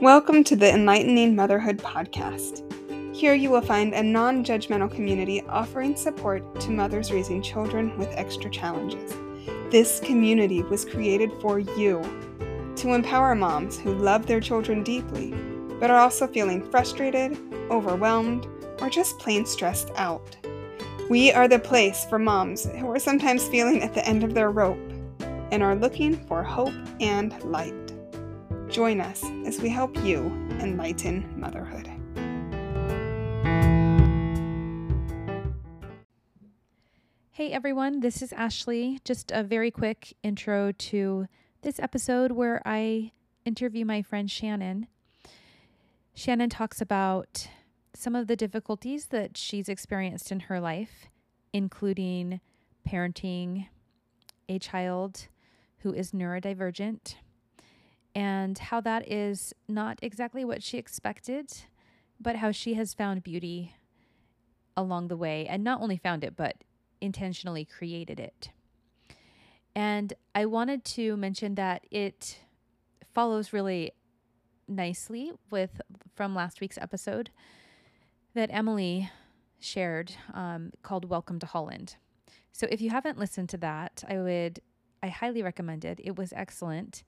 Welcome to the Enlightening Motherhood Podcast. Here you will find a non judgmental community offering support to mothers raising children with extra challenges. This community was created for you to empower moms who love their children deeply, but are also feeling frustrated, overwhelmed, or just plain stressed out. We are the place for moms who are sometimes feeling at the end of their rope and are looking for hope and light. Join us as we help you enlighten motherhood. Hey everyone, this is Ashley. Just a very quick intro to this episode where I interview my friend Shannon. Shannon talks about some of the difficulties that she's experienced in her life, including parenting a child who is neurodivergent and how that is not exactly what she expected, but how she has found beauty along the way and not only found it, but intentionally created it. And I wanted to mention that it follows really nicely with from last week's episode that Emily shared um, called Welcome to Holland. So if you haven't listened to that, I would, I highly recommend it. It was excellent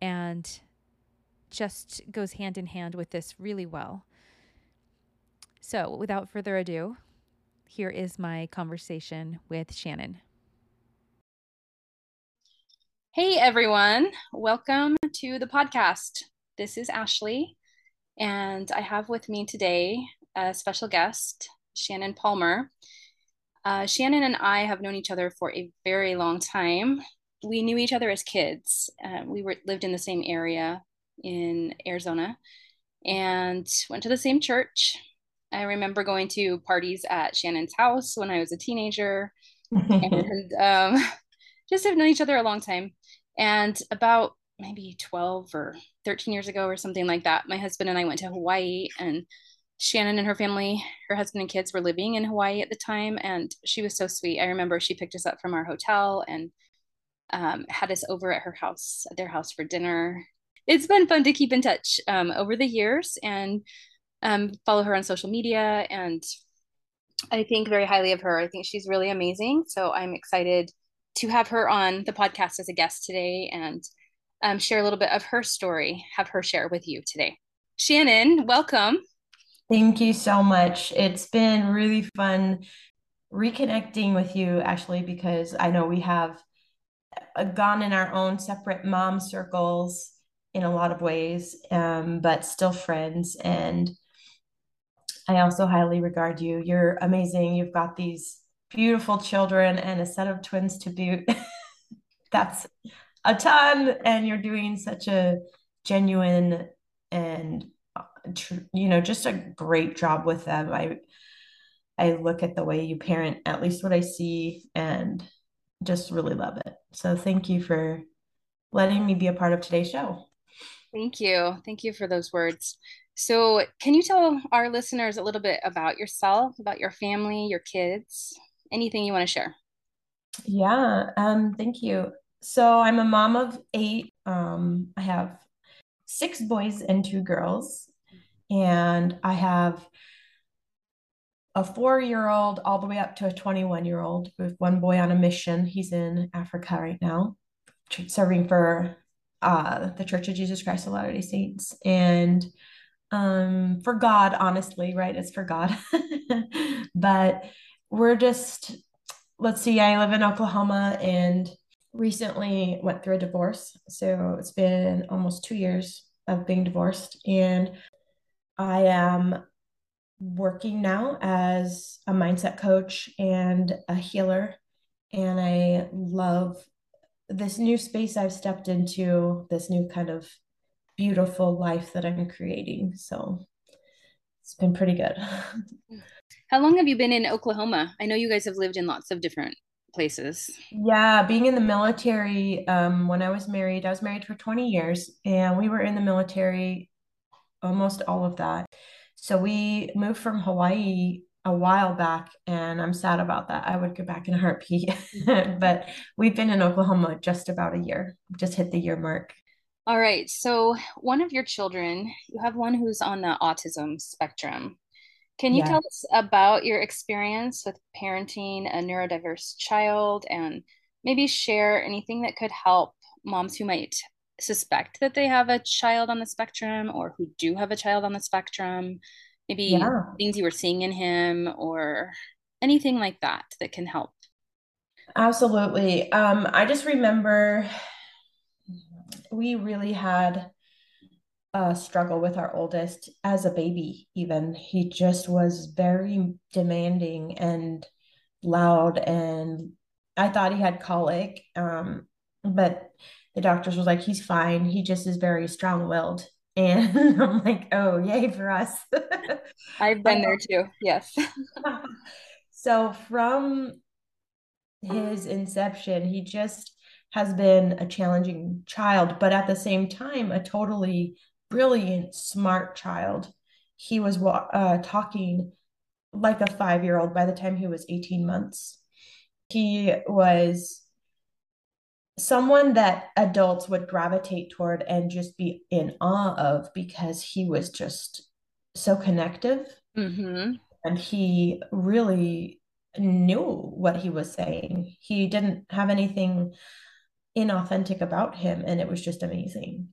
and just goes hand in hand with this really well. So, without further ado, here is my conversation with Shannon. Hey everyone, welcome to the podcast. This is Ashley, and I have with me today a special guest, Shannon Palmer. Uh, Shannon and I have known each other for a very long time we knew each other as kids. Uh, we were lived in the same area in Arizona and went to the same church. I remember going to parties at Shannon's house when I was a teenager and um, just have known each other a long time. And about maybe 12 or 13 years ago or something like that, my husband and I went to Hawaii and Shannon and her family, her husband and kids were living in Hawaii at the time. And she was so sweet. I remember she picked us up from our hotel and um, had us over at her house, at their house for dinner. It's been fun to keep in touch um, over the years and um, follow her on social media. And I think very highly of her. I think she's really amazing. So I'm excited to have her on the podcast as a guest today and um, share a little bit of her story, have her share with you today. Shannon, welcome. Thank you so much. It's been really fun reconnecting with you, Ashley, because I know we have gone in our own separate mom circles in a lot of ways, um, but still friends. And I also highly regard you. You're amazing. You've got these beautiful children and a set of twins to boot. That's a ton. And you're doing such a genuine and uh, you know just a great job with them i i look at the way you parent at least what i see and just really love it. So thank you for letting me be a part of today's show. Thank you. Thank you for those words. So, can you tell our listeners a little bit about yourself, about your family, your kids, anything you want to share? Yeah, um, thank you. So, I'm a mom of eight. Um, I have six boys and two girls, and I have a four year old all the way up to a 21 year old with one boy on a mission. He's in Africa right now, serving for uh, the Church of Jesus Christ of Latter day Saints. And um, for God, honestly, right? It's for God. but we're just, let's see, I live in Oklahoma and recently went through a divorce. So it's been almost two years of being divorced. And I am working now as a mindset coach and a healer. And I love this new space I've stepped into, this new kind of beautiful life that I'm creating. So it's been pretty good. How long have you been in Oklahoma? I know you guys have lived in lots of different places. Yeah, being in the military, um, when I was married, I was married for 20 years and we were in the military almost all of that. So we moved from Hawaii a while back and I'm sad about that. I would go back in a heartbeat. Mm-hmm. but we've been in Oklahoma just about a year, just hit the year mark. All right. So, one of your children, you have one who's on the autism spectrum. Can you Yeah. tell us about your experience with parenting a neurodiverse child and maybe share anything that could help moms who might suspect that they have a child on the spectrum or who do have a child on the spectrum? Maybe Yeah. things you were seeing in him or anything like that that can help. Absolutely. Um, I just remember we really had a struggle with our oldest as a baby, even. He just was very demanding and loud, and I thought he had colic. Um, but the doctors was like, he's fine. He just is very strong-willed. And I'm like, oh, yay for us. I've been there too. Yes. So from his inception, he just has been a challenging child, but at the same time, a totally brilliant, smart child. He was uh, talking like a five year old by the time he was 18 months. He was someone that adults would gravitate toward and just be in awe of because he was just so connective Mm-hmm. and he really knew what he was saying. He didn't have anything inauthentic about him, and it was just amazing.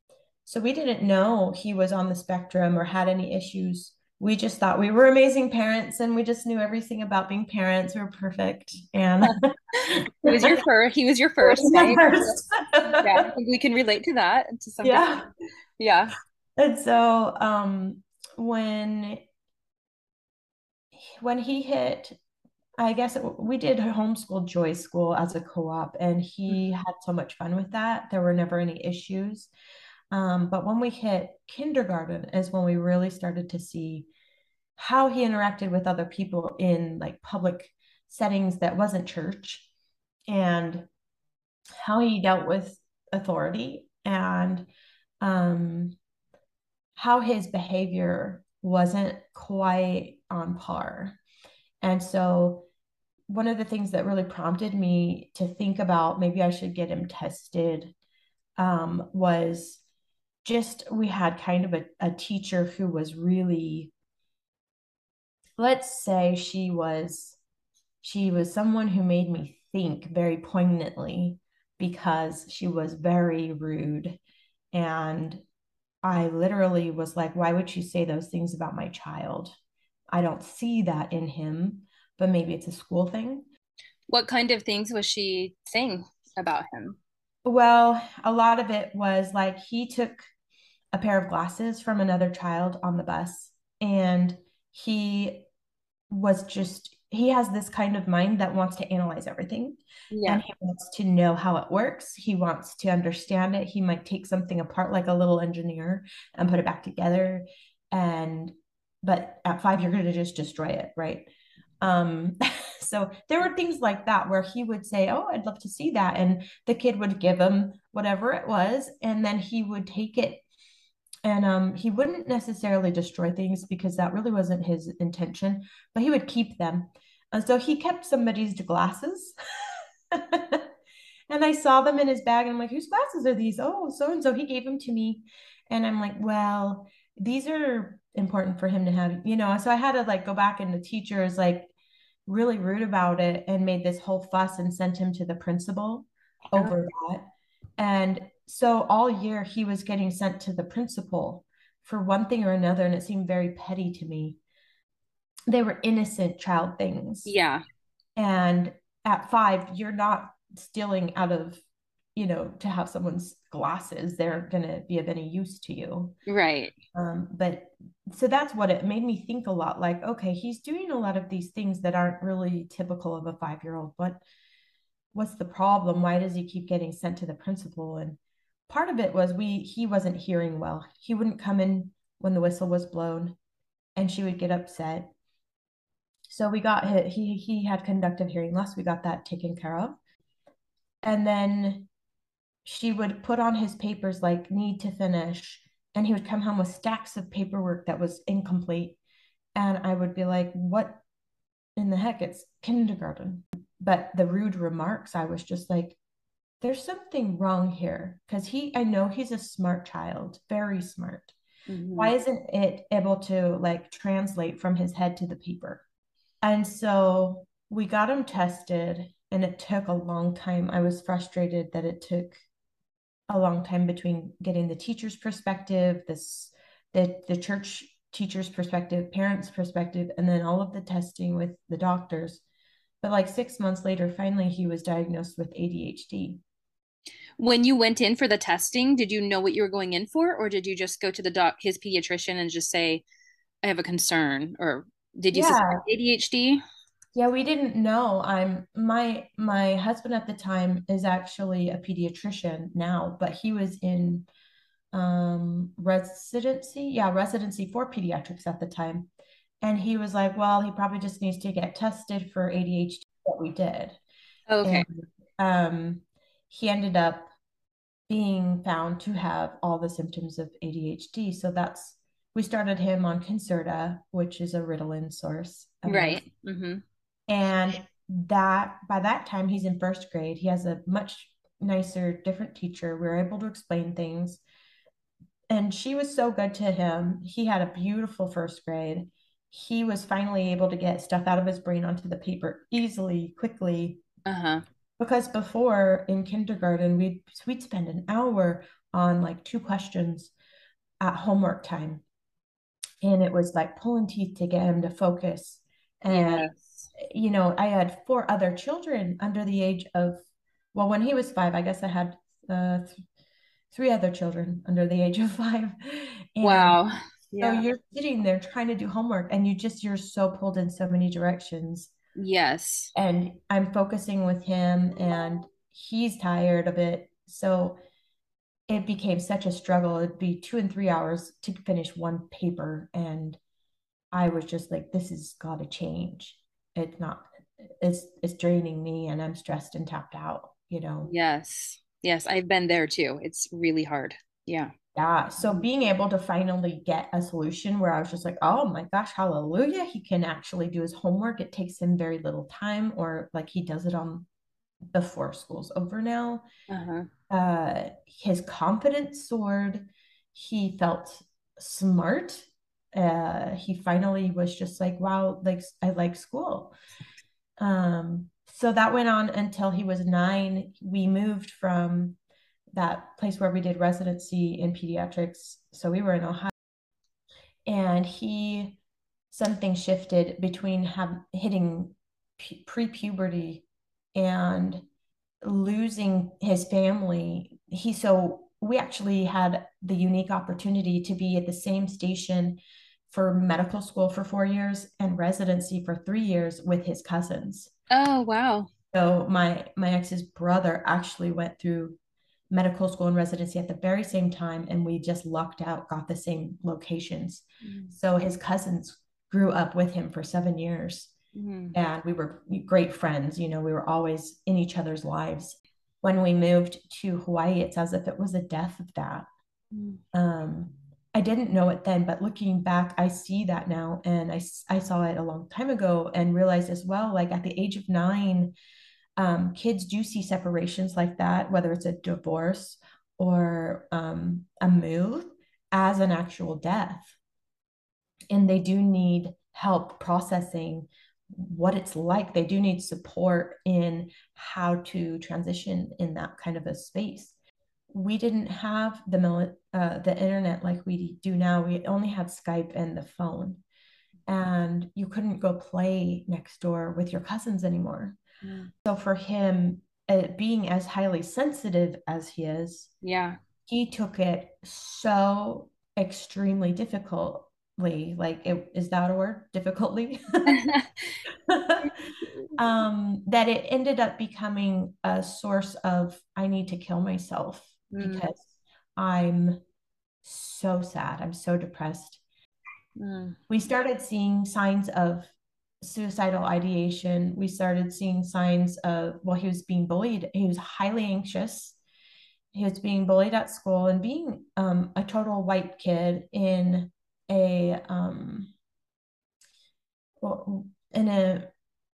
So we didn't know he was on the spectrum or had any issues. We just thought we were amazing parents and we just knew everything about being parents. We were perfect. And He was your first. He was your first, right? Yeah, we can relate to that to some Yeah. extent. Yeah. And so um when when he hit I guess it, we did homeschool Joy School as a co-op, and he had so much fun with that. There were never any issues. Um, but when we hit kindergarten is when we really started to see how he interacted with other people in like public settings that wasn't church and how he dealt with authority and um, how his behavior wasn't quite on par. And so, one of the things that really prompted me to think about maybe I should get him tested um, was just we had kind of a, a teacher who was really, let's say she was she was someone who made me think very poignantly because she was very rude and I literally was like, why would she say those things about my child? I don't see that in him, but maybe it's a school thing. What kind of things was she saying about him? Well, a lot of it was like he took a pair of glasses from another child on the bus. And he was just he has this kind of mind that wants to analyze everything. Yeah. and he wants to know how it works. He wants to understand it. He might take something apart like a little engineer and put it back together. And but at five you're going to just destroy it right? Um so there were things like that where he would say oh i'd love to see that. And the kid would give him whatever it was. And then he would take it and um, he wouldn't necessarily destroy things because that really wasn't his intention but he would keep them. And so he kept somebody's glasses. And i saw them in his bag and i'm like whose glasses are these? Oh so and so he gave them to me. And i'm like well these are important for him to have you know? So i had to like go back and the teacher is like really rude about it and made this whole fuss and sent him to the principal over that. And so all year he was getting sent to the principal for one thing or another and it seemed very petty to me. They were innocent child things. Yeah. and at five you're not stealing out of you know to have someone's glasses. They're going to be of any use to you. Right. um, but so that's what it made me think a lot like okay he's doing a lot of these things that aren't really typical of a five year old but what's the problem? Why does he keep getting sent to the principal? And part of it was we he wasn't hearing well. He wouldn't come in when the whistle was blown and she would get upset. So we got he he had conductive hearing loss. We got that taken care of. And then she would put on his papers like need to finish and he would come home with stacks of paperwork that was incomplete. And i would be like what in the heck? It's kindergarten. But the rude remarks i was just like there's something wrong here because he I know he's a smart child, very smart. Mm-hmm. Why isn't it able to like translate from his head to the paper? And so we got him tested and it took a long time. I was frustrated that it took a long time between getting the teacher's perspective, this the the church teacher's perspective, parents' perspective, and then all of the testing with the doctors. But like six months later, finally he was diagnosed with ADHD. When you went in for the testing, did you know what you were going in for, or did you just go to the doc, his pediatrician, and just say, "I have a concern," or did you yeah. ADHD? Yeah, we didn't know. I'm my my husband at the time is actually a pediatrician now, but he was in um residency. Yeah, residency for pediatrics at the time. And he was like, well, he probably just needs to get tested for ADHD. What we did. Okay. And, um, he ended up being found to have all the symptoms of ADHD. So that's we started him on Concerta, which is a Ritalin source. Right. Mm-hmm. And that by that time he's in first grade. He has a much nicer, different teacher. We were able to explain things. And she was so good to him. He had a beautiful first grade. He was finally able to get stuff out of his brain onto the paper easily, quickly. Uh-huh. Because before in kindergarten, we'd we'd spend an hour on like two questions at homework time. And it was like pulling teeth to get him to focus. And yes you know, I had four other children under the age of, well, when he was five, I guess I had uh, th- three other children under the age of five. And wow. Yeah. So you're sitting there trying to do homework and you just, you're so pulled in so many directions. Yes. And I'm focusing with him and he's tired of it. So it became such a struggle. It'd be two and three hours to finish one paper. And I was just like, this has got to change it's not it's it's draining me and i'm stressed and tapped out you know yes yes i've been there too it's really hard yeah yeah so being able to finally get a solution where i was just like oh my gosh hallelujah he can actually do his homework it takes him very little time or like he does it on before school's over now uh-huh. uh his confidence soared he felt smart uh, he finally was just like, wow, like I like school. Um, so that went on until he was nine. We moved from that place where we did residency in pediatrics. So we were in Ohio. And he, something shifted between have, hitting pre puberty and losing his family. He, so we actually had the unique opportunity to be at the same station for medical school for four years and residency for three years with his cousins. Oh wow! So my my ex's brother actually went through medical school and residency at the very same time, and we just lucked out, got the same locations. Mm-hmm. So his cousins grew up with him for seven years, mm-hmm. and we were great friends. You know, we were always in each other's lives. When we moved to Hawaii, it's as if it was a death of that. Mm-hmm. Um, I didn't know it then, but looking back, I see that now. And I, I saw it a long time ago and realized as well, like at the age of nine, um, kids do see separations like that, whether it's a divorce or um, a move, as an actual death. And they do need help processing what it's like. They do need support in how to transition in that kind of a space we didn't have the uh, the internet like we do now. We only had Skype and the phone, and you couldn't go play next door with your cousins anymore. So for him, uh, being as highly sensitive as he is, yeah, he took it so extremely difficultly. Like, it, is that a word? Difficultly. um, that it ended up becoming a source of I need to kill myself mm. because I'm so sad. I'm so depressed. Mm. We started seeing signs of suicidal ideation. We started seeing signs of, well, he was being bullied. He was highly anxious. He was being bullied at school and being um, a total white kid in a um, well, in a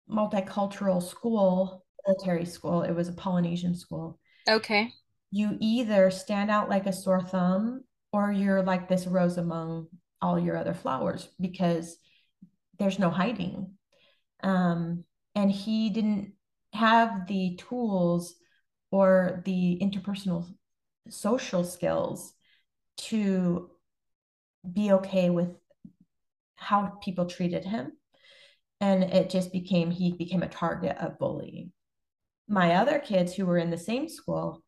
multicultural school, military school. It was a Polynesian school Okay. You either stand out like a sore thumb or you're like this rose among all your other flowers because there's no hiding. Um, and he didn't have the tools or the interpersonal social skills to be okay with how people treated him. And it just became, he became a target of bullying. My other kids who were in the same school,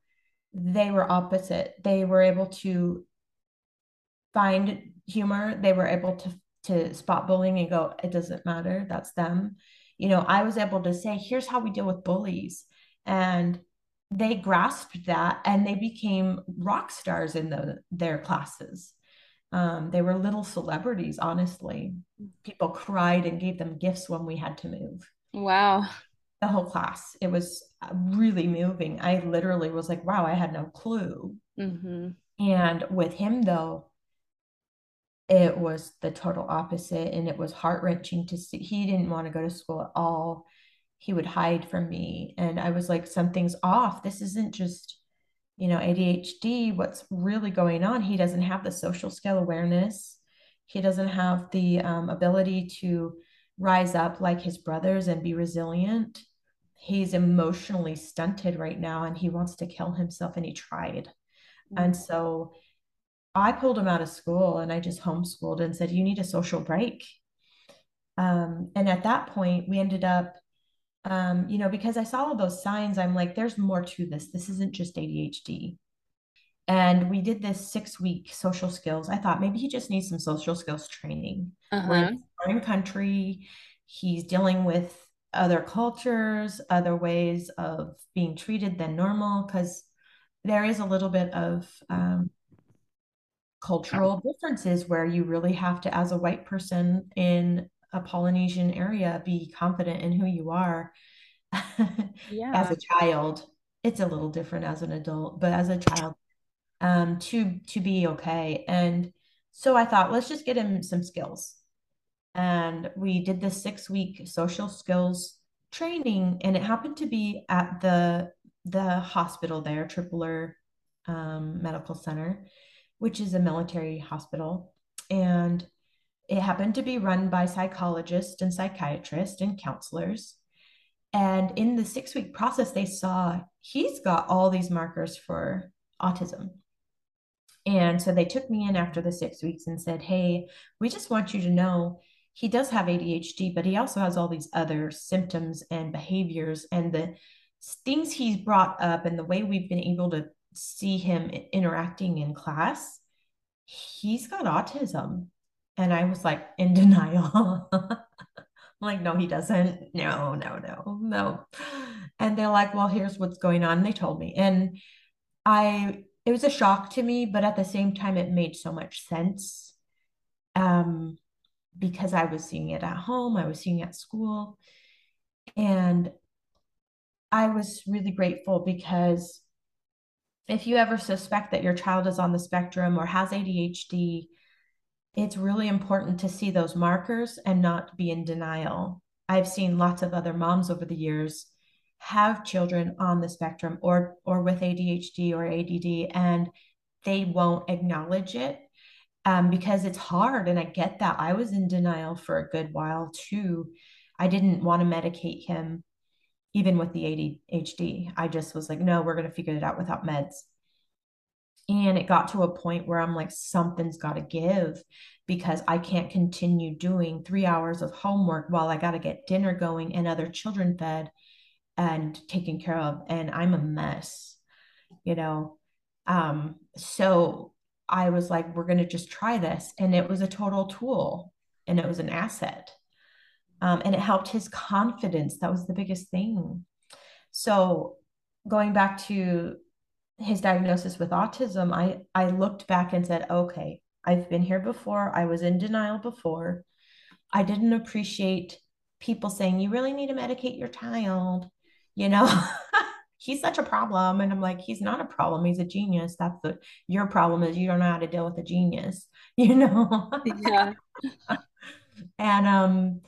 they were opposite. They were able to find humor. They were able to to spot bullying and go, it doesn't matter. That's them. You know, I was able to say, here's how we deal with bullies. And they grasped that and they became rock stars in the, their classes. Um, they were little celebrities, honestly. People cried and gave them gifts when we had to move. Wow. The whole class. It was really moving. I literally was like, wow, I had no clue. Mm-hmm. And with him, though, it was the total opposite. And it was heart wrenching to see. He didn't want to go to school at all. He would hide from me. And I was like, something's off. This isn't just you know, ADHD, what's really going on, he doesn't have the social skill awareness. He doesn't have the um, ability to rise up like his brothers and be resilient. He's emotionally stunted right now and he wants to kill himself and he tried. Mm-hmm. And so I pulled him out of school and I just homeschooled and said, You need a social break. Um, and at that point, we ended up um, you know, because I saw all those signs, I'm like, there's more to this. This isn't just ADHD. And we did this six week social skills. I thought maybe he just needs some social skills training. Uh-huh. We're in foreign country. He's dealing with other cultures, other ways of being treated than normal, because there is a little bit of um, cultural differences where you really have to, as a white person in a Polynesian area, be confident in who you are. yeah. as a child, it's a little different as an adult, but as a child, um, to to be okay. And so I thought, let's just get him some skills. And we did this six week social skills training, and it happened to be at the the hospital there, Tripler um, Medical Center, which is a military hospital. And it happened to be run by psychologists and psychiatrists and counselors. And in the six week process, they saw he's got all these markers for autism. And so they took me in after the six weeks and said, Hey, we just want you to know he does have ADHD, but he also has all these other symptoms and behaviors. And the things he's brought up and the way we've been able to see him interacting in class, he's got autism. And I was like in denial. like, no, he doesn't. No, no, no, no. And they're like, well, here's what's going on. And they told me. And I, it was a shock to me, but at the same time, it made so much sense. Um, because I was seeing it at home, I was seeing it at school. And I was really grateful because if you ever suspect that your child is on the spectrum or has ADHD, it's really important to see those markers and not be in denial. I've seen lots of other moms over the years have children on the spectrum or or with ADHD or ADD and they won't acknowledge it um, because it's hard and I get that. I was in denial for a good while too. I didn't want to medicate him even with the ADHD. I just was like, no, we're going to figure it out without meds. And it got to a point where I'm like, something's got to give because I can't continue doing three hours of homework while I got to get dinner going and other children fed and taken care of. And I'm a mess, you know? Um, so I was like, we're going to just try this. And it was a total tool and it was an asset. Um, and it helped his confidence. That was the biggest thing. So going back to his diagnosis with autism, I I looked back and said, okay, I've been here before. I was in denial before. I didn't appreciate people saying you really need to medicate your child. You know, he's such a problem, and I'm like, he's not a problem. He's a genius. That's the your problem is you don't know how to deal with a genius. You know. yeah. and um.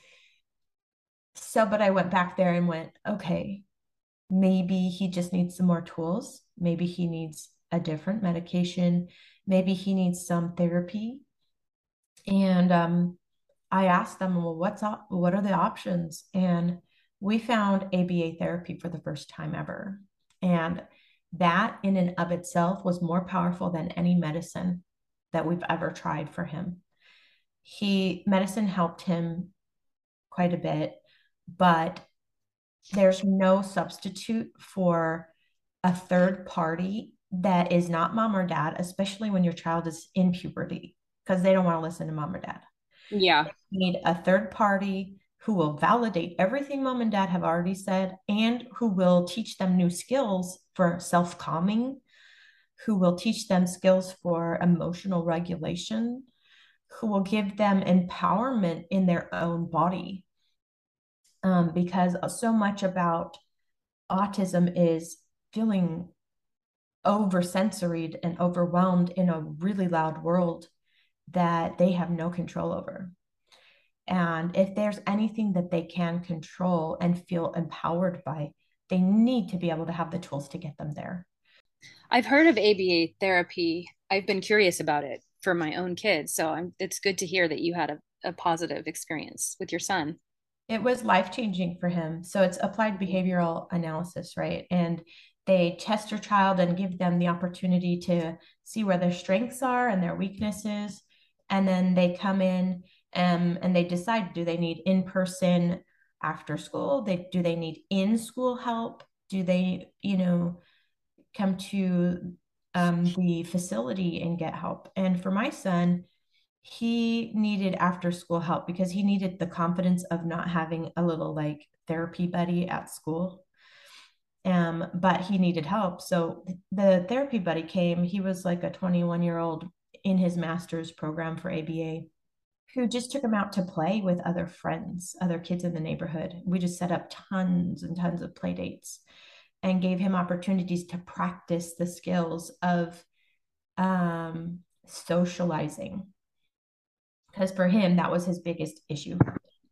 So, but I went back there and went, okay, maybe he just needs some more tools. Maybe he needs a different medication. Maybe he needs some therapy. And um, i asked them well what's up what are the options? And we found aba therapy for the first time ever. And that in and of itself was more powerful than any medicine that we've ever tried for him. He medicine helped him quite a bit but there's no substitute for a third party that is not mom or dad, especially when your child is in puberty, because they don't want to listen to mom or dad. Yeah. You need a third party who will validate everything mom and dad have already said and who will teach them new skills for self calming, who will teach them skills for emotional regulation, who will give them empowerment in their own body. Um, because so much about autism is feeling oversensoried and overwhelmed in a really loud world that they have no control over. And if there's anything that they can control and feel empowered by, they need to be able to have the tools to get them there. I've heard of ABA therapy. I've been curious about it for my own kids. So I'm, it's good to hear that you had a, a positive experience with your son. It was life changing for him. So it's applied behavioral analysis, right? And they test your child and give them the opportunity to see where their strengths are and their weaknesses. And then they come in um, and they decide do they need in person after school? They, do they need in school help? Do they, you know, come to um, the facility and get help? And for my son, he needed after school help because he needed the confidence of not having a little like therapy buddy at school um, but he needed help. So the therapy buddy came. He was like a 21 year old in his master's program for ABA who just took him out to play with other friends, other kids in the neighborhood. We just set up tons and tons of play dates and gave him opportunities to practice the skills of um, socializing. Because for him, that was his biggest issue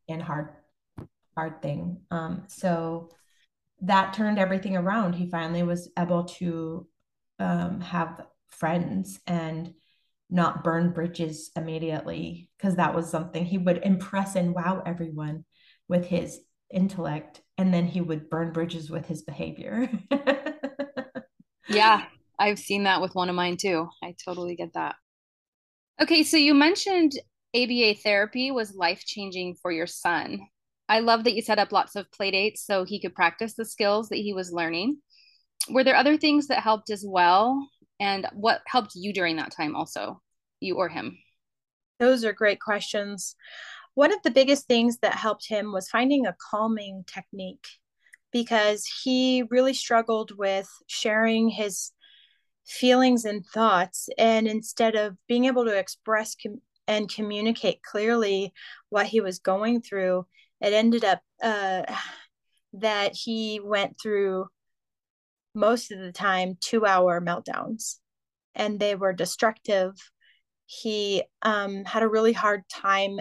and hard, hard thing. Um, so that turned everything around. He finally was able to um, have friends and not burn bridges immediately because that was something he would impress and wow everyone with his intellect and then he would burn bridges with his behavior. yeah, I've seen that with one of mine too. I totally get that. Okay, so you mentioned ABA therapy was life changing for your son. I love that you set up lots of play dates so he could practice the skills that he was learning. Were there other things that helped as well? And what helped you during that time also, you or him? Those are great questions. One of the biggest things that helped him was finding a calming technique because he really struggled with sharing his feelings and thoughts. And instead of being able to express com- and communicate clearly what he was going through, it ended up uh, that he went through most of the time two hour meltdowns and they were destructive. He um, had a really hard time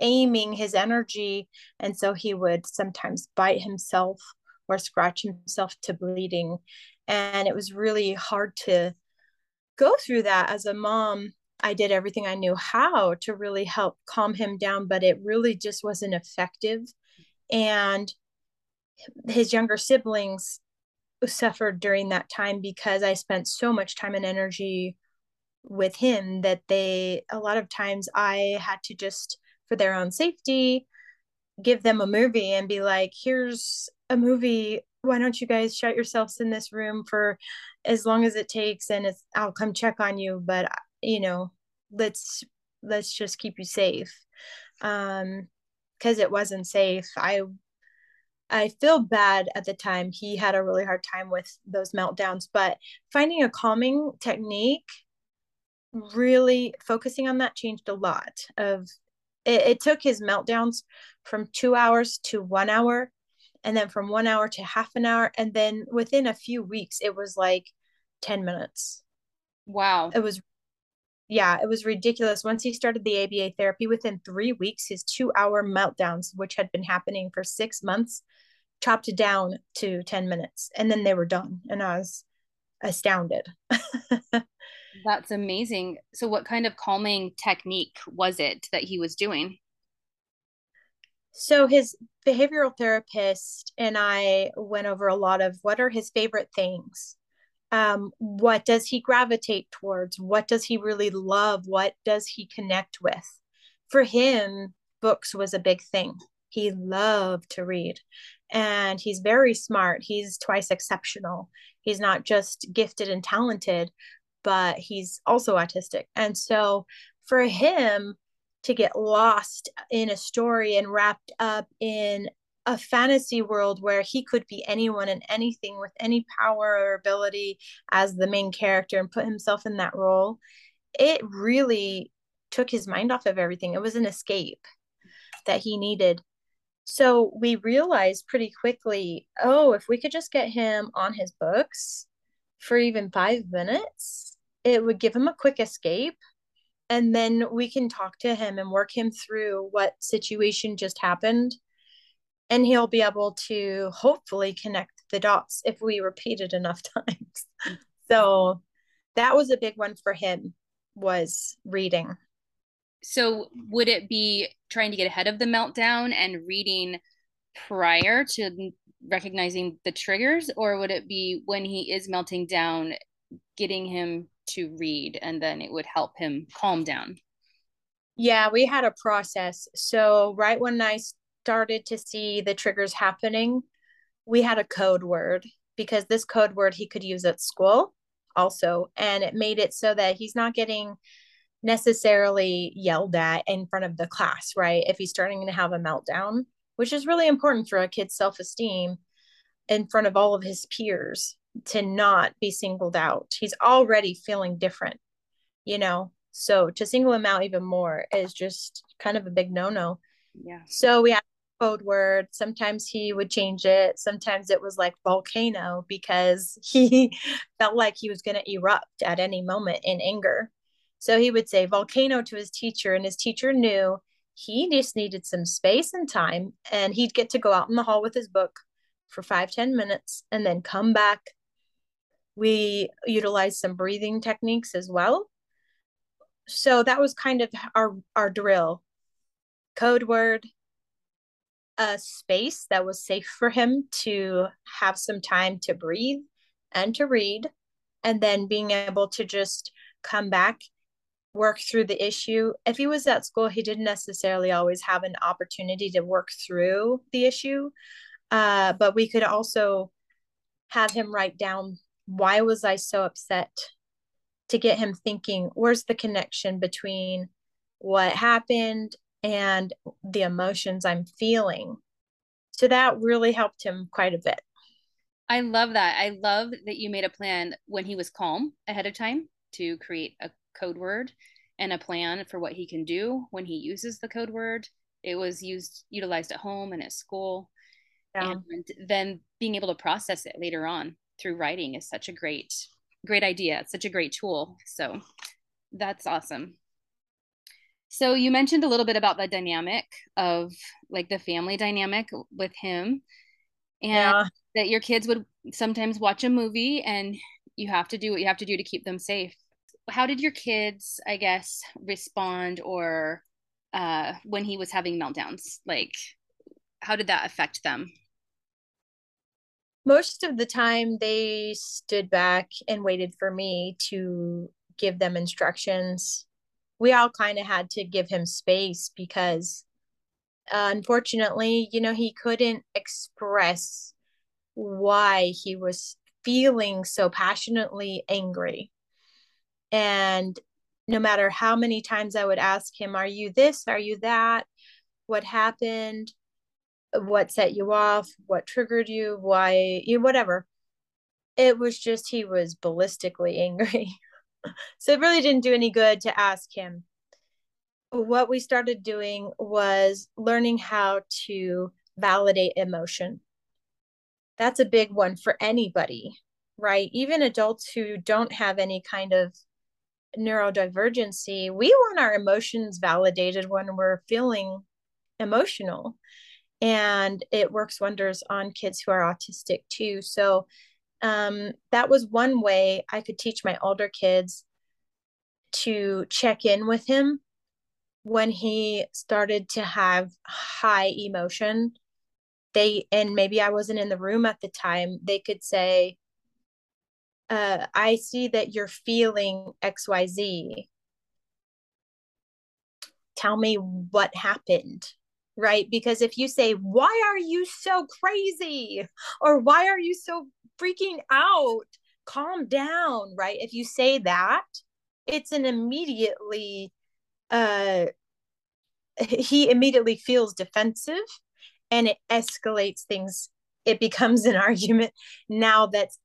aiming his energy and so he would sometimes bite himself or scratch himself to bleeding and it was really hard to go through that as a mom I did everything I knew how to really help calm him down, but it really just wasn't effective. And his younger siblings suffered during that time because I spent so much time and energy with him that they, a lot of times, I had to just, for their own safety, give them a movie and be like, here's a movie. Why don't you guys shut yourselves in this room for as long as it takes and I'll come check on you. But you know let's let's just keep you safe. Um because it wasn't safe. I i feel bad at the time. He had a really hard time with those meltdowns but finding a calming technique really focusing on that changed a lot of it, it took his meltdowns from two hours to one hour and then from one hour to half an hour and then within a few weeks it was like 10 minutes. Wow. It was yeah, it was ridiculous. Once he started the ABA therapy, within three weeks, his two hour meltdowns, which had been happening for six months, chopped down to 10 minutes. And then they were done. And I was, astounded. That's amazing. So, what kind of calming technique was it that he was doing? So, his behavioral therapist and I went over a lot of what are his favorite things. Um, what does he gravitate towards? What does he really love? What does he connect with? For him, books was a big thing. He loved to read and he's very smart. He's twice exceptional. He's not just gifted and talented, but he's also autistic. And so for him to get lost in a story and wrapped up in a fantasy world where he could be anyone and anything with any power or ability as the main character and put himself in that role, it really took his mind off of everything. It was an escape that he needed. So we realized pretty quickly oh, if we could just get him on his books for even five minutes, it would give him a quick escape. And then we can talk to him and work him through what situation just happened. And he'll be able to hopefully connect the dots if we repeat it enough times. so that was a big one for him was reading. So would it be trying to get ahead of the meltdown and reading prior to recognizing the triggers or would it be when he is melting down getting him to read and then it would help him calm down yeah we had a process so right when i started to see the triggers happening we had a code word because this code word he could use at school also and it made it so that he's not getting necessarily yelled at in front of the class, right? If he's starting to have a meltdown, which is really important for a kid's self esteem in front of all of his peers to not be singled out. He's already feeling different, you know? So to single him out even more is just kind of a big no no. Yeah. So we had code word. Sometimes he would change it. Sometimes it was like volcano because he felt like he was going to erupt at any moment in anger. So he would say volcano to his teacher, and his teacher knew he just needed some space and time. And he'd get to go out in the hall with his book for five ten minutes and then come back. We utilized some breathing techniques as well. So that was kind of our, our drill code word, a space that was safe for him to have some time to breathe and to read, and then being able to just come back work through the issue. If he was at school, he didn't necessarily always have an opportunity to work through the issue. Uh, but we could also have him write down why was I so upset to get him thinking, where's the connection between what happened and the emotions I'm feeling. So that really helped him quite a bit. I love that. I love that you made a plan when he was calm ahead of time to create a code word and a plan for what he can do when he uses the code word. It was used utilized at home and at school. Yeah. And then being able to process it later on through writing is such a great great idea. It's such a great tool. So that's awesome. So you mentioned a little bit about the dynamic of like the family dynamic with him and yeah. that your kids would sometimes watch a movie and you have to do what you have to do to keep them safe how did your kids, I guess, respond or uh, when he was having meltdowns? Like, how did that affect them? Most of the time, they stood back and waited for me to give them instructions. We all kind of had to give him space because, uh, unfortunately, you know, he couldn't express why he was feeling so passionately angry and no matter how many times I would ask him, Are you this? Are you that? What happened? What set you off? What triggered you? Why? You whatever. It was just he was ballistically angry. So it really didn't do any good to ask him. What we started doing was learning how to validate emotion. That's a big one for anybody, right? Even adults who don't have any kind of neurodivergency, we want our emotions validated when we're feeling emotional. And it works wonders on kids who are autistic too. So, um, that was one way I could teach my older kids to check in with him when he started to have high emotion. They and maybe i wasn't in the room at the time they could say uh, i see that you're feeling xyz tell me what happened right? Because if you say why are you so crazy? or why are you so freaking out. Calm down right? If you say that it's an immediately uh he immediately feels defensive and it escalates things. It becomes an argument now that's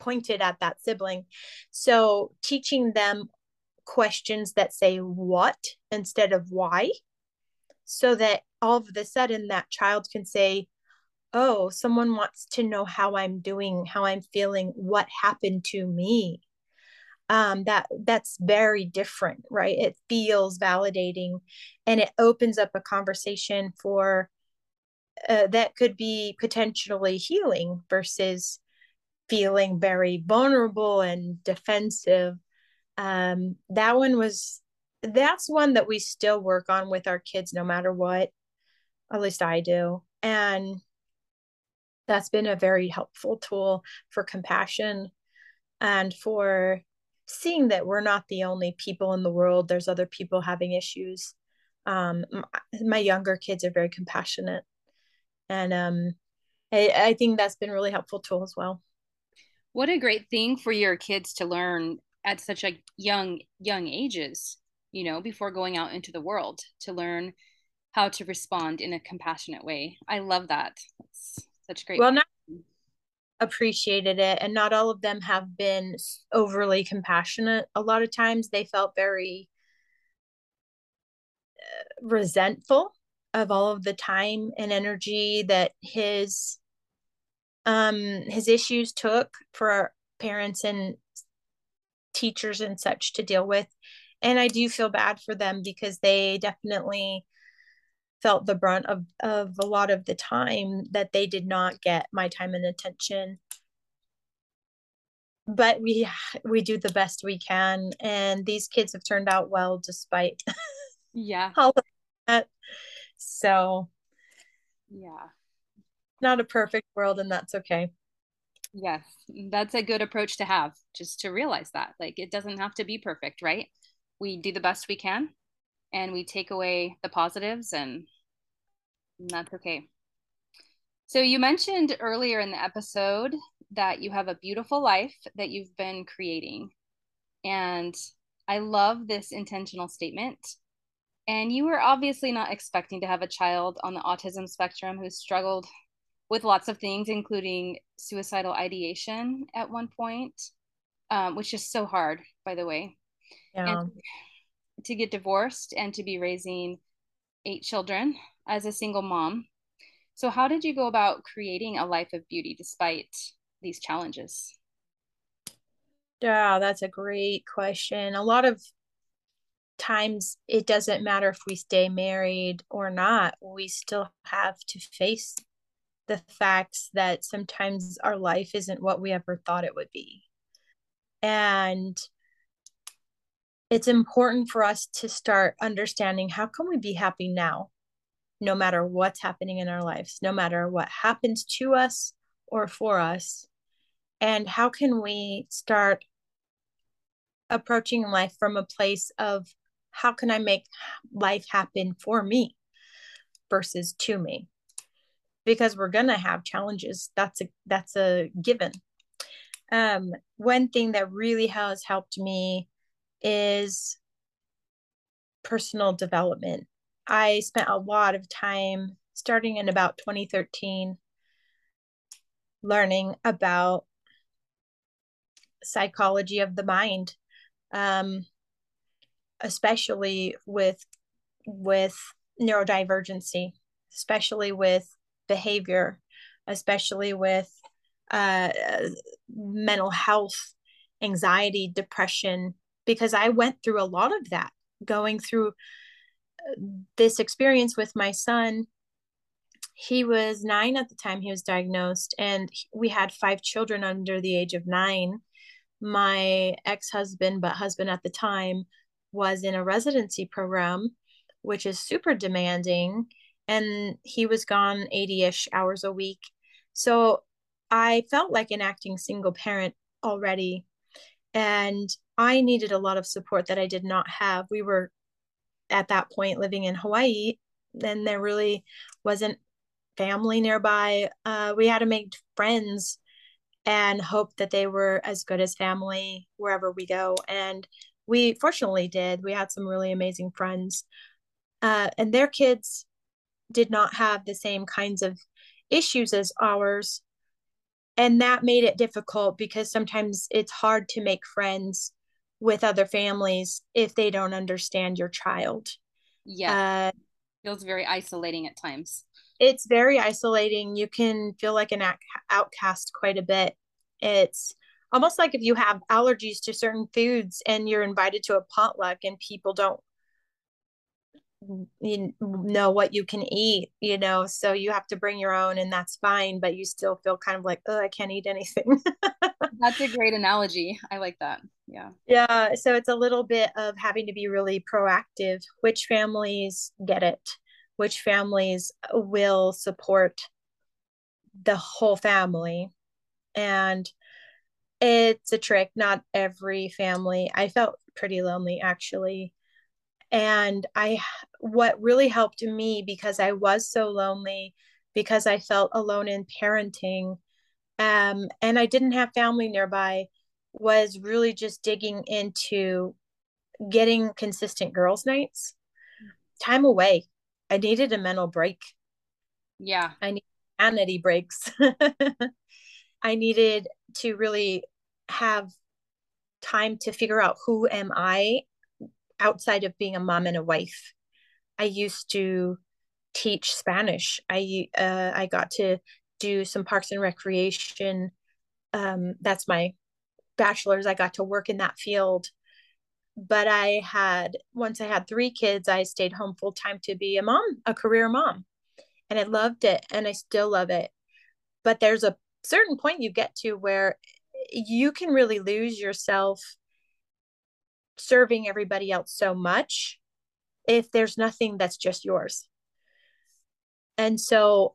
pointed at that sibling. So teaching them questions that say what instead of why so that all of a sudden that child can say oh someone wants to know how i'm doing how i'm feeling what happened to me. Um, that that's very different right? It feels validating and it opens up a conversation for uh, that could be potentially healing versus feeling very vulnerable and defensive. Um, that one was that's one that we still work on with our kids no matter what. At least i do. And that's been a very helpful tool for compassion and for seeing that we're not the only people in the world. There's other people having issues. Um, my younger kids are very compassionate. And um, I, I think that's been really helpful tool as well. What a great thing for your kids to learn at such a young young ages you know before going out into the world to learn how to respond in a compassionate way. I love that such great well not appreciated it and not all of them have been overly compassionate. A lot of times they felt very uh, resentful of all of the time and energy that his um his issues took for parents and teachers and such to deal with. And i do feel bad for them because they definitely felt the brunt of, of a lot of the time that they did not get my time and attention. But we we do the best we can and these kids have turned out well despite yeah. all of that. So yeah. not a perfect world and that's okay. Yes. That's a good approach to have just to realize that like it doesn't have to be perfect right? We do the best we can and we take away the positives and that's okay. So you mentioned earlier in the episode that you have a beautiful life that you've been creating. And I love this intentional statement. And you were obviously not expecting to have a child on the autism spectrum who struggled with lots of things, including suicidal ideation at one point, um, which is so hard, by the way. Yeah. And to get divorced and to be raising eight children as a single mom. So, how did you go about creating a life of beauty despite these challenges? Yeah, that's a great question. A lot of times it doesn't matter if we stay married or not, we still have to face the facts that sometimes our life isn't what we ever thought it would be. And it's important for us to start understanding how can we be happy now no matter what's happening in our lives, no matter what happens to us or for us. And how can we start approaching life from a place of how can I make life happen for me versus to me? Because we're gonna have challenges. That's a that's a given. Um, one thing that really has helped me is personal development I spent a lot of time starting in about 2013 learning about psychology of the mind um, especially with with neurodivergency especially with behavior especially with uh, mental health anxiety depression because i went through a lot of that going through this experience with my son he was nine at the time he was diagnosed, and we had five children under the age of nine. My ex husband, but husband at the time, was in a residency program, which is super demanding. And he was gone 80 ish hours a week. So I felt like an acting single parent already. And I needed a lot of support that I did not have. We were at that point living in Hawaii, then there really wasn't family nearby. Uh, we had to make friends and hope that they were as good as family wherever we go. And we fortunately did. We had some really amazing friends. Uh, and their kids did not have the same kinds of issues as ours. And that made it difficult because sometimes it's hard to make friends with other families if they don't understand your child. Yeah. Uh, feels very isolating at times. It's very isolating. You can feel like an outcast quite a bit. It's almost like if you have allergies to certain foods and you're invited to a potluck and people don't you know what you can eat you know so you have to bring your own and that's fine but you still feel kind of like oh i can't eat anything that's a great analogy. I like that. Yeah. Yeah so it's a little bit of having to be really proactive. Which families get it? Which families will support the whole family? And it's a trick. Not every family. I felt pretty lonely actually. And i what really helped me because i was so lonely because i felt alone in parenting um, and i didn't have family nearby was really just digging into getting consistent girls nights. Time away. I needed a mental break. Yeah. I need sanity breaks. I needed to really have time to figure out who am i outside of being a mom and a wife. I used to teach Spanish. I uh, I got to do some parks and recreation. Um, that's my bachelor's. I got to work in that field. But I had once I had three kids, I stayed home full time to be a mom, a career mom, and I loved it, and I still love it. But there's a certain point you get to where you can really lose yourself serving everybody else so much if there's nothing that's just yours. And so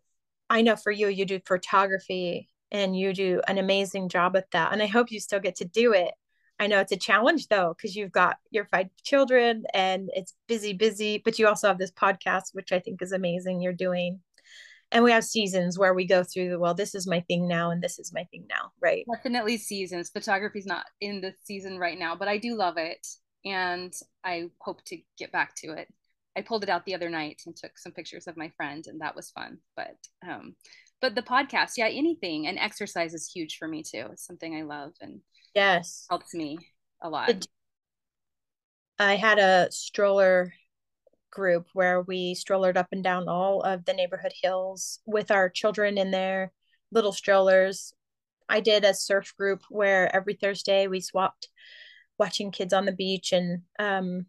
I know for you, you do photography and you do an amazing job at that. And I hope you still get to do it. I know it's a challenge though, because you've got your five children and it's busy, busy, but you also have this podcast, which I think is amazing you're doing and we have seasons where we go through the well this is my thing now and this is my thing now right definitely seasons photography's not in the season right now but i do love it and i hope to get back to it i pulled it out the other night and took some pictures of my friend and that was fun. But um but the podcast yeah anything and exercise is huge for me too. It's something i love and yes. helps me a lot. I had a stroller group where we strollered up and down all of the neighborhood hills with our children in their little strollers. I did a surf group where every Thursday we swapped watching kids on the beach and um,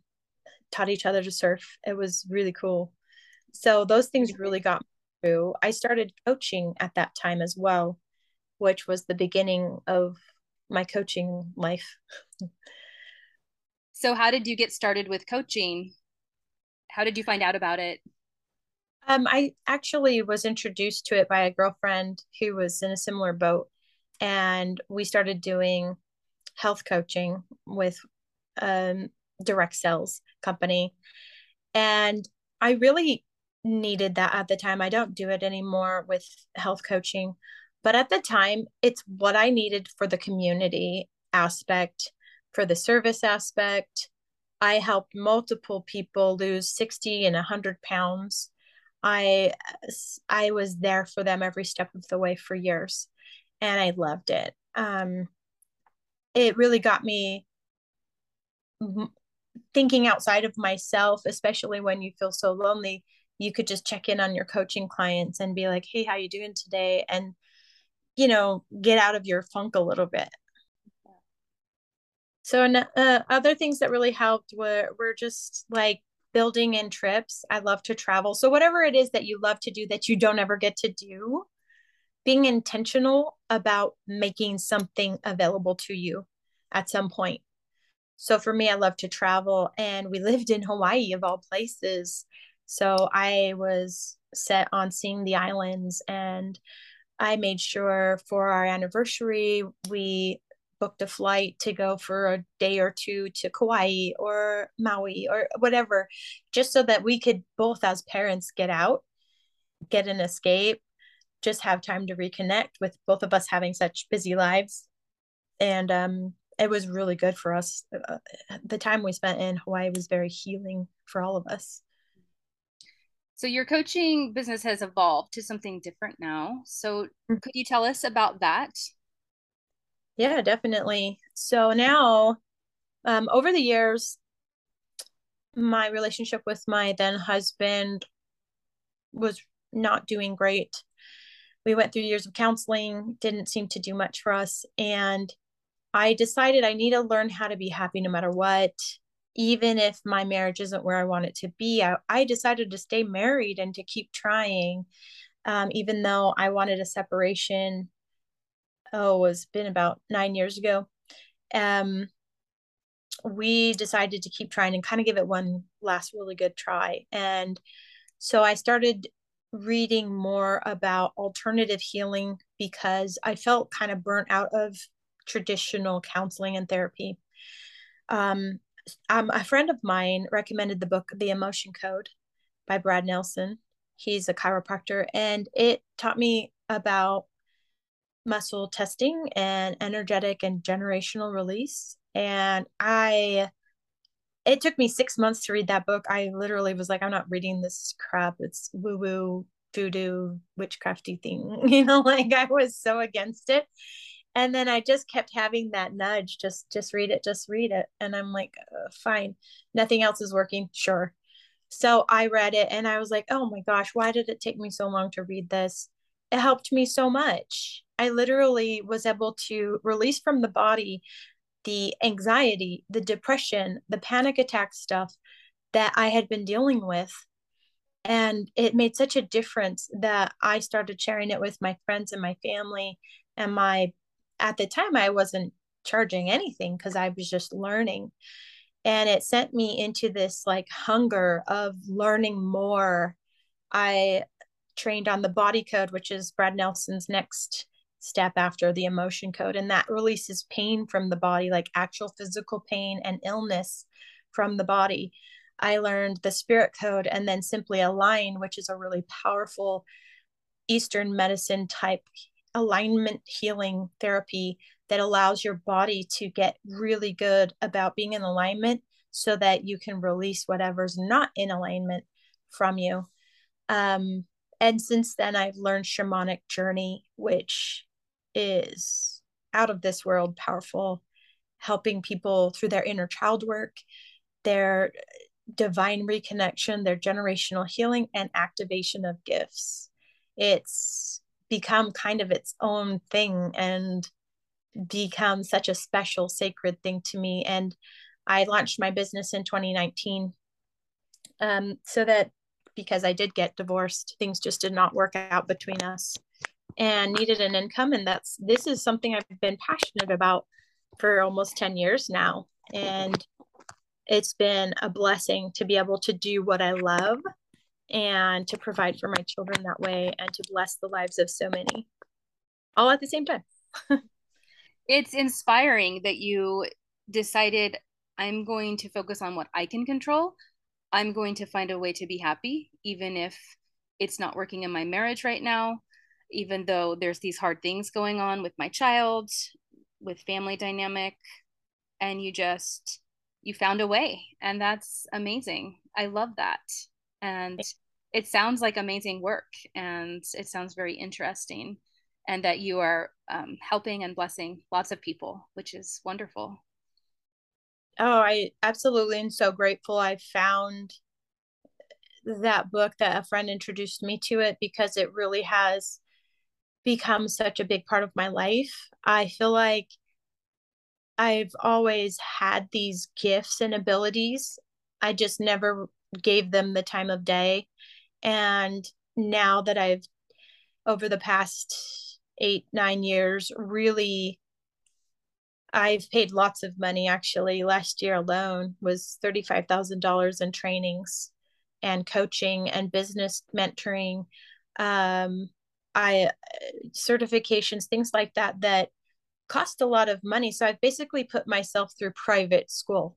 taught each other to surf. It was really cool. So those things really got me through. I started coaching at that time as well, which was the beginning of my coaching life. so how did you get started with coaching? how did you find out about it? Um, I actually was introduced to it by a girlfriend who was in a similar boat, and we started doing health coaching with um, direct sales company, and I really needed that at the time. I don't do it anymore with health coaching, but at the time, it's what I needed for the community aspect, for the service aspect, I helped multiple people lose 60 and 100 pounds. I I was there for them every step of the way for years and I loved it. Um, it really got me thinking outside of myself, especially when you feel so lonely. You could just check in on your coaching clients and be like, "Hey, how you doing today?" and you know, get out of your funk a little bit. So uh, other things that really helped were were just like building in trips. I love to travel. So, whatever it is that you love to do that you don't ever get to do, being intentional about making something available to you at some point. So, for me, I love to travel, and we lived in Hawaii of all places. So, I was set on seeing the islands and I made sure for our anniversary, we booked a flight to go for a day or two to Kauai or Maui or whatever, just so that we could both as parents get out, get an escape, just have time to reconnect with both of us having such busy lives. And um, it was really good for us. Uh, the time we spent in Hawaii was very healing for all of us. So your coaching business has evolved to something different now. So mm-hmm. could you tell us about that? Yeah, definitely. So now, um, over the years, my relationship with my then husband was not doing great. We went through years of counseling, didn't seem to do much for us. And I decided I need to learn how to be happy no matter what. Even if my marriage isn't where I want it to be, I, I decided to stay married and to keep trying. Um, even though I wanted a separation oh, it's been about nine years ago. Um, we decided to keep trying and kind of give it one last really good try. And so I started reading more about alternative healing because I felt kind of burnt out of traditional counseling and therapy. Um, um, a friend of mine recommended the book The Emotion Code by Brad Nelson. He's a chiropractor, and it taught me about muscle testing and energetic and generational release. And I, it took me six months to read that book. I literally was like, I'm not reading this crap. It's woo woo, voodoo, witchcrafty thing. You know, like I was so against it. And then I just kept having that nudge, just just read it, just read it. And I'm like, uh, fine, nothing else is working. Sure. So I read it and I was like, oh my gosh, why did it take me so long to read this? It helped me so much. I literally was able to release from the body the anxiety, the depression, the panic attack stuff that I had been dealing with. And it made such a difference that I started sharing it with my friends and my family. And my, at the time, I wasn't charging anything because I was just learning. And it sent me into this like hunger of learning more. I trained on the body code, which is Brad Nelson's next step after the emotion code and that releases pain from the body like actual physical pain and illness from the body i learned the spirit code and then simply align which is a really powerful eastern medicine type alignment healing therapy that allows your body to get really good about being in alignment so that you can release whatever's not in alignment from you um, and since then i've learned shamanic journey which is out of this world powerful, helping people through their inner child work, their divine reconnection, their generational healing, and activation of gifts. It's become kind of its own thing and become such a special, sacred thing to me. And I launched my business in 2019 um, so that because I did get divorced, things just did not work out between us and needed an income and that's this is something I've been passionate about for almost 10 years now and it's been a blessing to be able to do what I love and to provide for my children that way and to bless the lives of so many all at the same time. it's inspiring that you decided I'm going to focus on what I can control. I'm going to find a way to be happy, even if it's not working in my marriage right now even though there's these hard things going on with my child, with family dynamic, and you just you found a way and that's amazing. I love that. And it sounds like amazing work and it sounds very interesting and that you are um, helping and blessing lots of people, which is wonderful. Oh, I absolutely am so grateful I found that book that a friend introduced me to it because it really has become such a big part of my life. I feel like I've always had these gifts and abilities. I just never gave them the time of day. And now that I've, over the past eight, nine years, really I've paid lots of money actually. Last year alone was $35,000 in trainings and coaching and business mentoring. Um, I certifications, things like that, that cost a lot of money. So I've basically put myself through private school,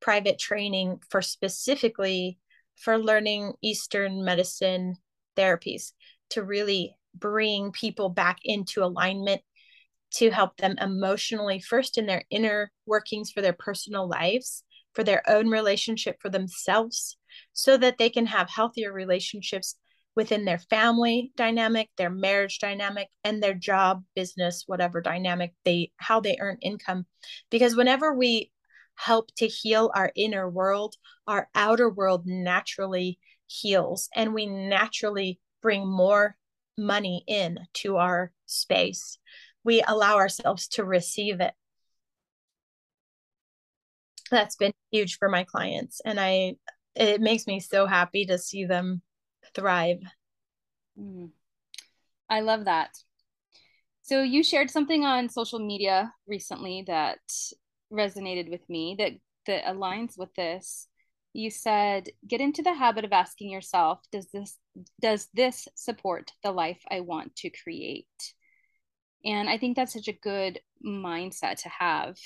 private training for specifically for learning Eastern medicine therapies to really bring people back into alignment to help them emotionally first in their inner workings for their personal lives for their own relationship for themselves so that they can have healthier relationships within their family dynamic their marriage dynamic and their job business whatever dynamic they how they earn income. Because whenever we help to heal our inner world our outer world naturally heals and we naturally bring more money in to our space. We allow ourselves to receive it. That's been huge for my clients and i it makes me so happy to see them thrive. Mm. i love that. So you shared something on social media recently that resonated with me that that aligns with this you said get into the habit of asking yourself does this does this support the life i want to create and I think that's such a good mindset to have.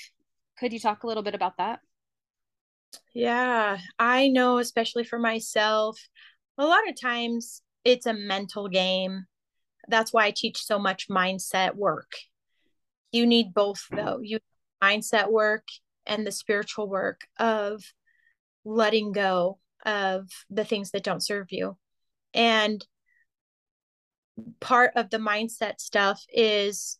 Could you talk a little bit about that? Yeah, I know, especially for myself, a lot of times it's a mental game. That's why I teach so much mindset work. You need both, though. You mindset work and the spiritual work of letting go of the things that don't serve you. And part of the mindset stuff is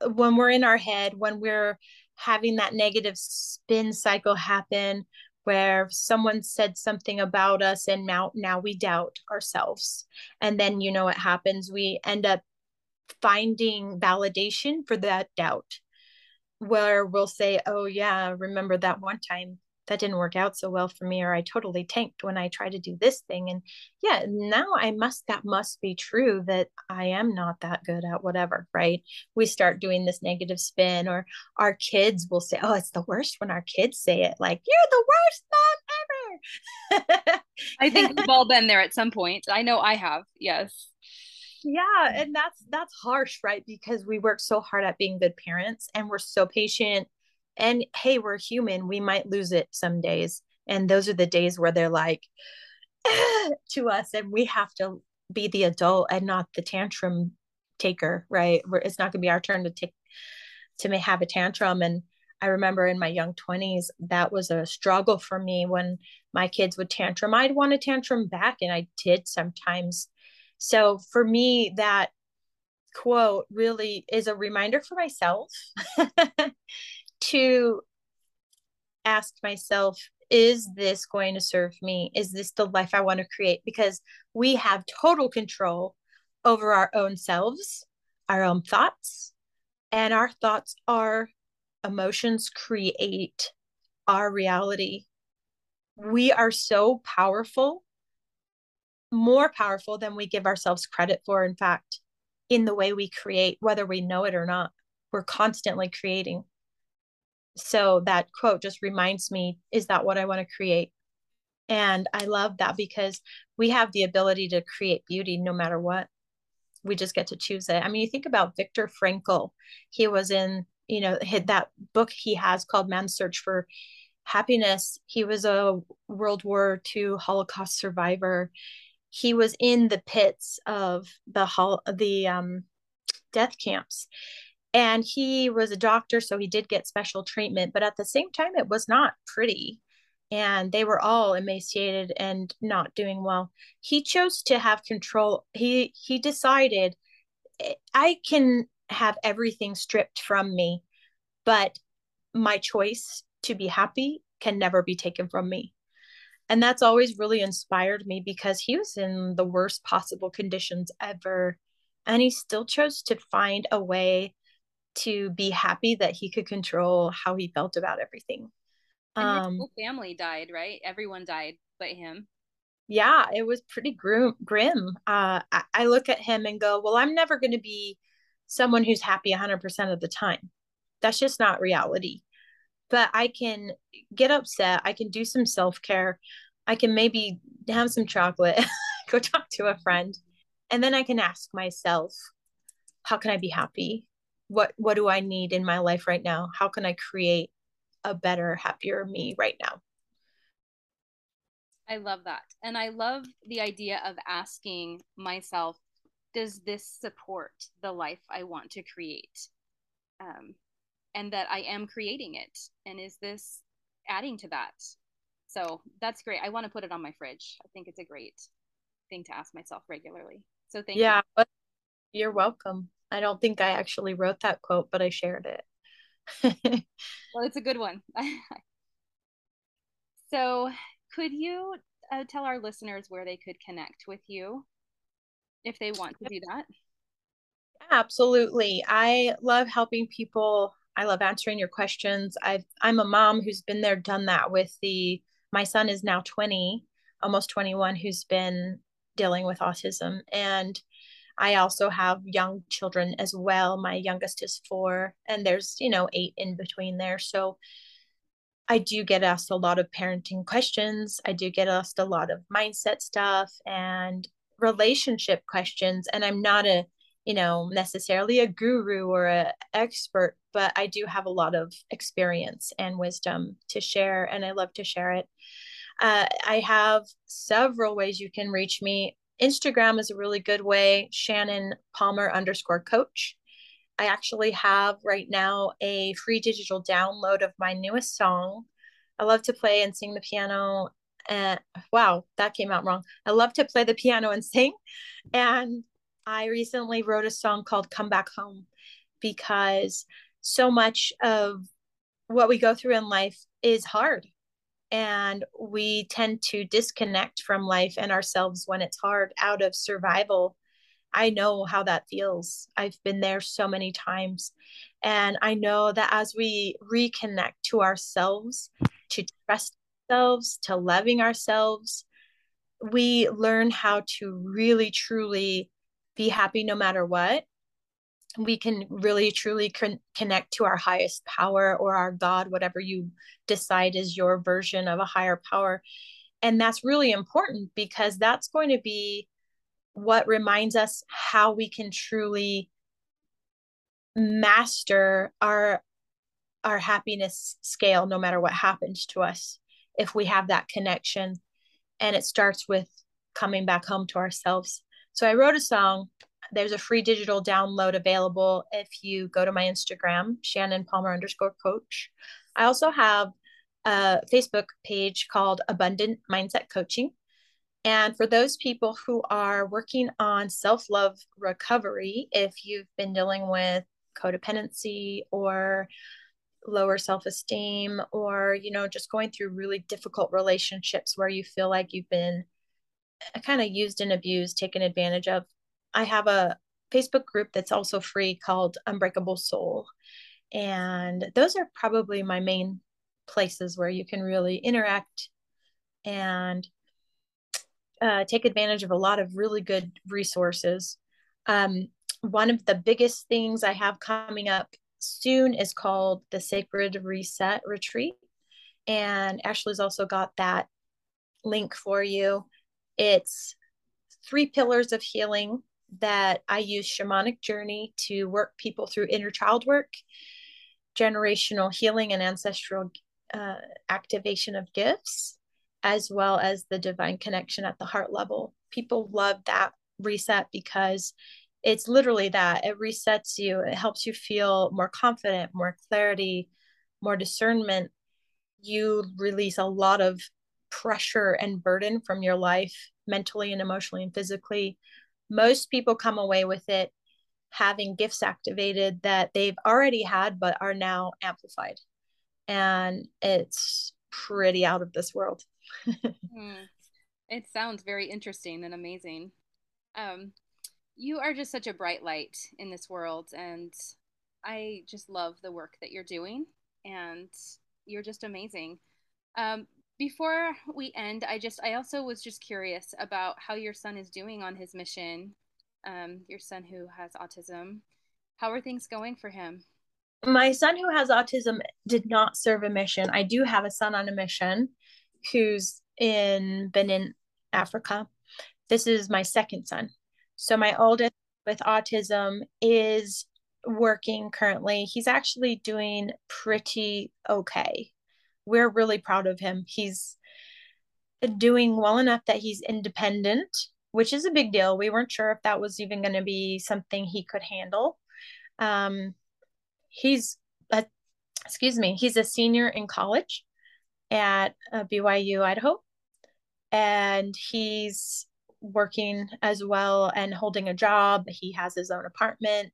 uh, when we're in our head, when we're having that negative spin cycle happen where someone said something about us and now now we doubt ourselves. And then you know what happens? We end up finding validation for that doubt where we'll say oh yeah remember that one time that didn't work out so well for me or i totally tanked when i tried to do this thing. And yeah now i must that must be true that i am not that good at whatever right? We start doing this negative spin or our kids will say oh it's the worst when our kids say it like you're the worst mom ever. I think we've all been there at some point. I know i have yes yeah and that's that's harsh right? Because we work so hard at being good parents and we're so patient and hey we're human we might lose it some days. And those are the days where they're like to us and we have to be the adult and not the tantrum taker right? Where it's not going to be our turn to take to may have a tantrum. And i remember in my young 20s that was a struggle for me when my kids would tantrum. I'd want a tantrum back and i did sometimes so for me that quote really is a reminder for myself to ask myself is this going to serve me? Is this the life i want to create? Because we have total control over our own selves our own thoughts and our thoughts our emotions create our reality. We are so powerful more powerful than we give ourselves credit for in fact in the way we create whether we know it or not we're constantly creating so that quote just reminds me is that what I want to create? And I love that because we have the ability to create beauty no matter what. We just get to choose it. I mean, you think about Viktor Frankl. He was in, you know, that book he has called Man's Search for Happiness. He was a World War II Holocaust survivor. He was in the pits of the hall the um, death camps. And he was a doctor so he did get special treatment but at the same time it was not pretty. And they were all emaciated and not doing well. He chose to have control he he decided i can have everything stripped from me but my choice to be happy can never be taken from me and that's always really inspired me because he was in the worst possible conditions ever and he still chose to find a way to be happy that he could control how he felt about everything. And um, whole family died, right? Everyone died but him. Yeah, it was pretty grim. grim. Uh, I, I look at him and go, well, I'm never going to be someone who's happy 100% of the time. That's just not reality. But I can get upset. I can do some self care. I can maybe have some chocolate, go talk to a friend, and then I can ask myself, how can I be happy? What what do I need in my life right now? How can I create a better, happier me right now? I love that. And I love the idea of asking myself, does this support the life I want to create? Um, and that I am creating it. And is this adding to that? So that's great. I want to put it on my fridge. I think it's a great thing to ask myself regularly. So thank yeah, you. Yeah, you're welcome. I don't think I actually wrote that quote, but I shared it. well, it's a good one. so, could you uh, tell our listeners where they could connect with you if they want to do that? Absolutely. I love helping people. I love answering your questions. I've I'm a mom who's been there, done that with the my son is now 20, almost 21, who's been dealing with autism. And I also have young children as well. My youngest is four, and there's, you know, eight in between there. So I do get asked a lot of parenting questions. I do get asked a lot of mindset stuff and relationship questions. And I'm not a, you know, necessarily a guru or a expert, but I do have a lot of experience and wisdom to share, and I love to share it. Uh, I have several ways you can reach me. Instagram is a really good way, Shannon Palmer underscore coach. I actually have right now a free digital download of my newest song. I love to play and sing the piano. And wow, that came out wrong. I love to play the piano and sing. And I recently wrote a song called Come Back Home because so much of what we go through in life is hard. And we tend to disconnect from life and ourselves when it's hard out of survival. I know how that feels. I've been there so many times. And i know that as we reconnect to ourselves to trust ourselves to loving ourselves we learn how to really truly be happy no matter what we can really truly con- connect to our highest power or our God, whatever you decide is your version of a higher power. And that's really important because that's going to be what reminds us how we can truly master our our happiness scale no matter what happens to us if we have that connection and it starts with coming back home to ourselves so i wrote a song there's a free digital download available if you go to my Instagram, Shannon Palmer underscore coach. I also have a Facebook page called Abundant Mindset Coaching. And for those people who are working on self love recovery, if you've been dealing with codependency or lower self esteem, or, you know, just going through really difficult relationships where you feel like you've been kind of used and abused, taken advantage of, I have a Facebook group that's also free called Unbreakable Soul. And those are probably my main places where you can really interact and uh, take advantage of a lot of really good resources. Um, one of the biggest things I have coming up soon is called the Sacred Reset Retreat. And Ashley's also got that link for you. It's three pillars of healing that I use shamanic journey to work people through inner child work, generational healing, and ancestral uh, activation of gifts, as well as the divine connection at the heart level. People love that reset because it's literally that it resets you, it helps you feel more confident, more clarity, more discernment. You release a lot of pressure and burden from your life mentally and emotionally and physically most people come away with it having gifts activated that they've already had but are now amplified. And it's pretty out of this world. Mm. it sounds very interesting and amazing. Um, you are just such a bright light in this world and i just love the work that you're doing and you're just amazing. Um, before we end, I just I also was just curious about how your son is doing on his mission. Um, your son who has autism. How are things going for him? My son who has autism did not serve a mission. I do have a son on a mission who's in Benin, Africa. This is my second son. So my oldest with autism is working currently. He's actually doing pretty okay. We're really proud of him. He's doing well enough that he's independent, which is a big deal. We weren't sure if that was even going to be something he could handle. Um, he's a, excuse me, he's a senior in college at uh, BYU, Idaho, and he's working as well and holding a job. He has his own apartment.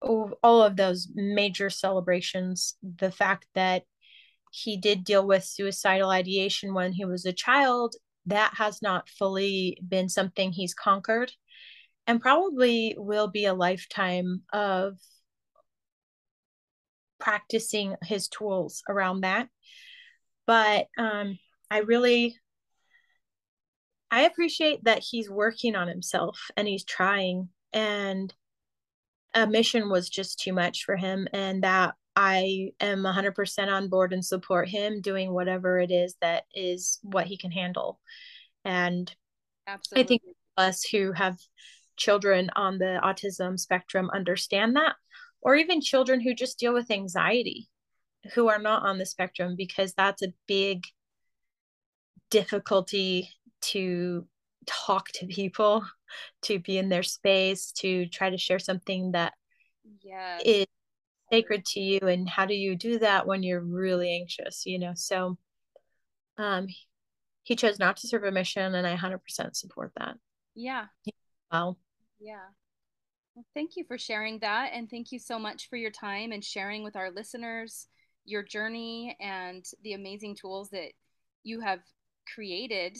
All of those major celebrations, the fact that he did deal with suicidal ideation when he was a child, that has not fully been something he's conquered and probably will be a lifetime of practicing his tools around that. But um, I really I appreciate that he's working on himself and he's trying and a mission was just too much for him and that I am 100% on board and support him doing whatever it is that is what he can handle. And Absolutely. I think us who have children on the autism spectrum understand that, or even children who just deal with anxiety who are not on the spectrum, because that's a big difficulty to talk to people, to be in their space, to try to share something that yes. is sacred to you. And how do you do that when you're really anxious, you know? So um he chose not to serve a mission and I 100% support that. Yeah. Well. Yeah. Well, thank you for sharing that. And thank you so much for your time and sharing with our listeners your journey and the amazing tools that you have created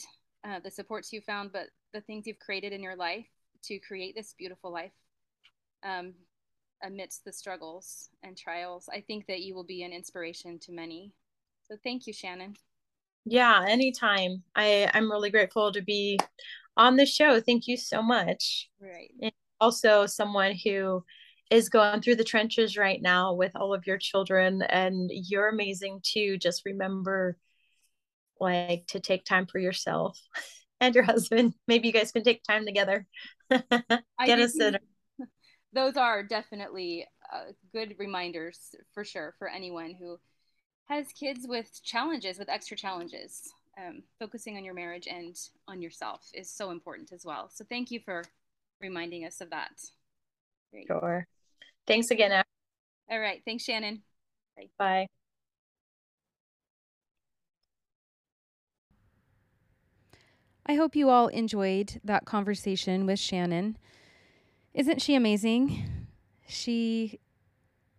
uh, the supports you found, but the things you've created in your life to create this beautiful life um, amidst the struggles and trials. I think that you will be an inspiration to many. So thank you, Shannon. Yeah, anytime. I I'm really grateful to be on the show. Thank you so much. Right. And also someone who is going through the trenches right now with all of your children and you're amazing too. Just remember like to take time for yourself and your husband. Maybe you guys can take time together. Get a sitter. Those are definitely uh, good reminders for sure for anyone who has kids with challenges, with extra challenges. Um, focusing on your marriage and on yourself is so important as well. So thank you for reminding us of that. Great. Sure. Thanks again. All right. Thanks, Shannon. Bye. Bye. I hope you all enjoyed that conversation with Shannon. Isn't she amazing? She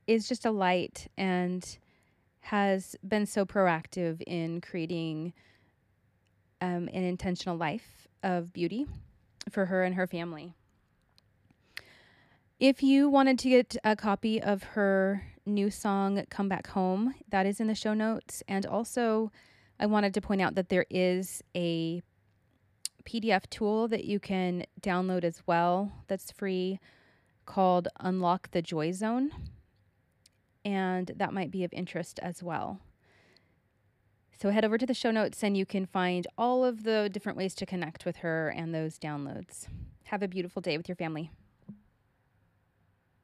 is just a light and has been so proactive in creating um, an intentional life of beauty for her and her family. If you wanted to get a copy of her new song, Come Back Home, that is in the show notes. And also, I wanted to point out that there is a PDF tool that you can download as well that's free called Unlock the Joy Zone. And that might be of interest as well. So head over to the show notes and you can find all of the different ways to connect with her and those downloads. Have a beautiful day with your family.